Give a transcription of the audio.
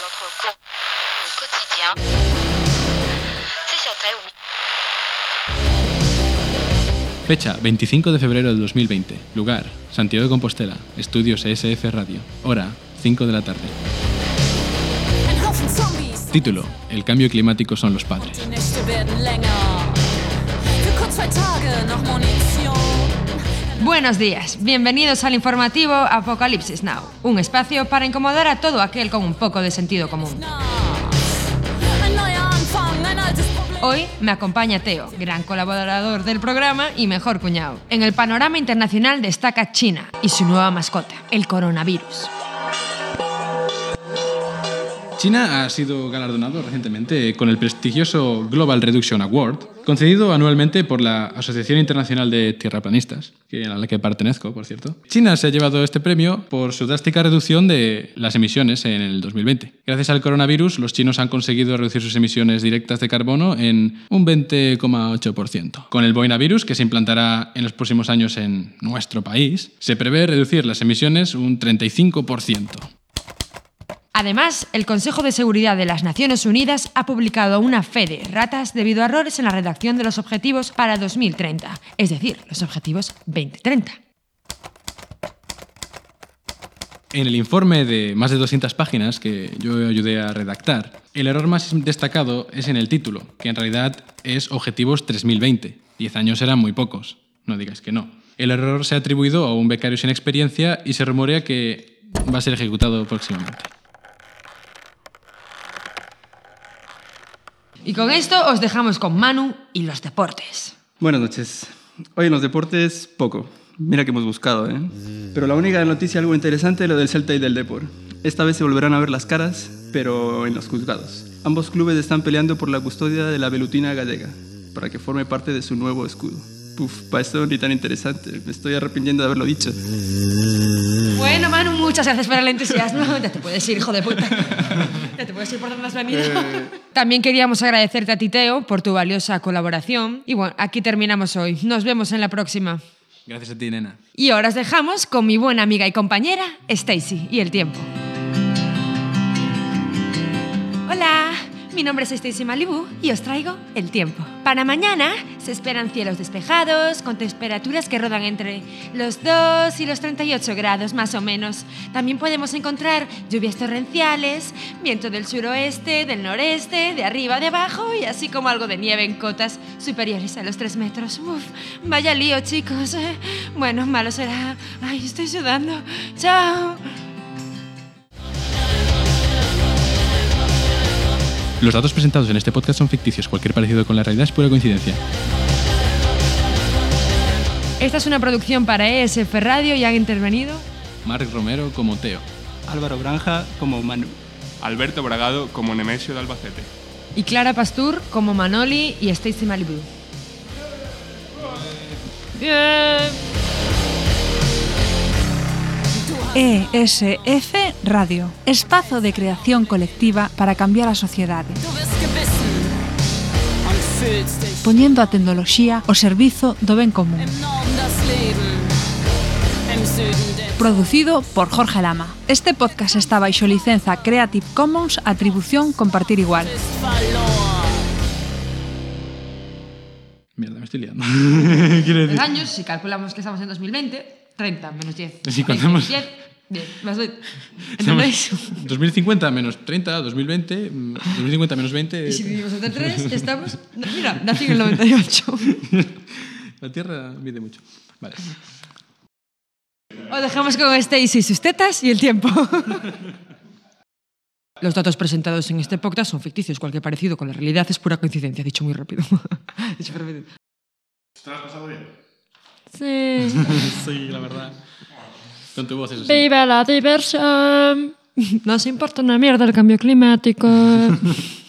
notre quotidien. C'est sur. Fecha 25 de febrero del 2020. Lugar Santiago de Compostela. Estudios ESF Radio. Hora 5 de la tarde. Título El cambio climático son los padres. Buenos días, bienvenidos al informativo Apocalipsis Now, un espacio para incomodar a todo aquel con un poco de sentido común. Hoy me acompaña Teo, gran colaborador del programa y mejor cuñado. En el panorama internacional destaca China y su nueva mascota, el coronavirus. China ha sido galardonado recientemente con el prestigioso Global Reduction Award, concedido anualmente por la Asociación Internacional de Tierraplanistas, a la que pertenezco, por cierto. China se ha llevado este premio por su drástica reducción de las emisiones en el 2020. Gracias al coronavirus, los chinos han conseguido reducir sus emisiones directas de carbono en un 20,8%. Con el boinavirus, que se implantará en los próximos años en nuestro país, se prevé reducir las emisiones un 35%. Además, el Consejo de Seguridad de las Naciones Unidas ha publicado una fe de ratas debido a errores en la redacción de los objetivos para 2030, es decir, los objetivos 2030. En el informe de más de 200 páginas que yo ayudé a redactar, el error más destacado es en el título, que en realidad es Objetivos 3020. Diez años eran muy pocos, no digáis que no. El error se ha atribuido a un becario sin experiencia y se rumorea que va a ser ejecutado próximamente. Y con esto os dejamos con Manu y los deportes. Buenas noches. Hoy en los deportes, poco. Mira que hemos buscado, ¿eh? Pero la única noticia algo interesante es lo del Celta y del Depor. Esta vez se volverán a ver las caras, pero en los juzgados. Ambos clubes están peleando por la custodia de la velutina gallega, para que forme parte de su nuevo escudo. Puf, para esto ni tan interesante. Me estoy arrepintiendo de haberlo dicho. Bueno, Manu, muchas gracias por el entusiasmo. Ya te puedes ir, hijo de puta. Ya te puedes ir por donde has venido. También queríamos agradecerte a ti, Teo, por tu valiosa colaboración. Y bueno, aquí terminamos hoy. Nos vemos en la próxima. Gracias a ti, nena. Y ahora os dejamos con mi buena amiga y compañera, Stacy, y el tiempo. Hola, mi nombre es Stacy Malibu y os traigo el tiempo. Para mañana se esperan cielos despejados con temperaturas que rodan entre los 2 y los 38 grados más o menos. También podemos encontrar lluvias torrenciales, viento del suroeste, del noreste, de arriba, de abajo y así como algo de nieve en cotas superiores a los 3 metros. Uf, vaya lío, chicos. Bueno, malo será. Ay, estoy sudando. Chao. Los datos presentados en este podcast son ficticios. Cualquier parecido con la realidad es pura coincidencia. Esta es una producción para ESF Radio y han intervenido Mark Romero como Teo. Álvaro Granja como Manu. Alberto Bragado como Nemesio de Albacete. y Clara Pastur como Manoli y Stacy Malibu. Bien. ESF Radio, espazo de creación colectiva para cambiar a sociedade. Poñendo a tecnoloxía ao servizo do ben común. Producido por Jorge Lama. Este podcast está baixo licenza Creative Commons Atribución Compartir Igual. Mierda, me estoy liando. Quiero decir... años, si calculamos que estamos en 2020, 30 menos 10. Si 20, contamos- 10, 10, más 20. ¿Entendéis? 2050 menos 30, 2020, mm, 2050 menos 20. Y si dividimos entre 3, estamos... Mira, nací en el 98. La Tierra mide mucho. Vale. Os dejamos con Stacy y sus tetas y el tiempo. Los datos presentados en este podcast son ficticios. Cualquier parecido con la realidad es pura coincidencia. Dicho muy rápido. Dicho. ¿Te lo has pasado bien? Sí. Sí, la verdad. Con tu voz, eso sí. Viva la diversión. Nos importa una mierda el cambio climático.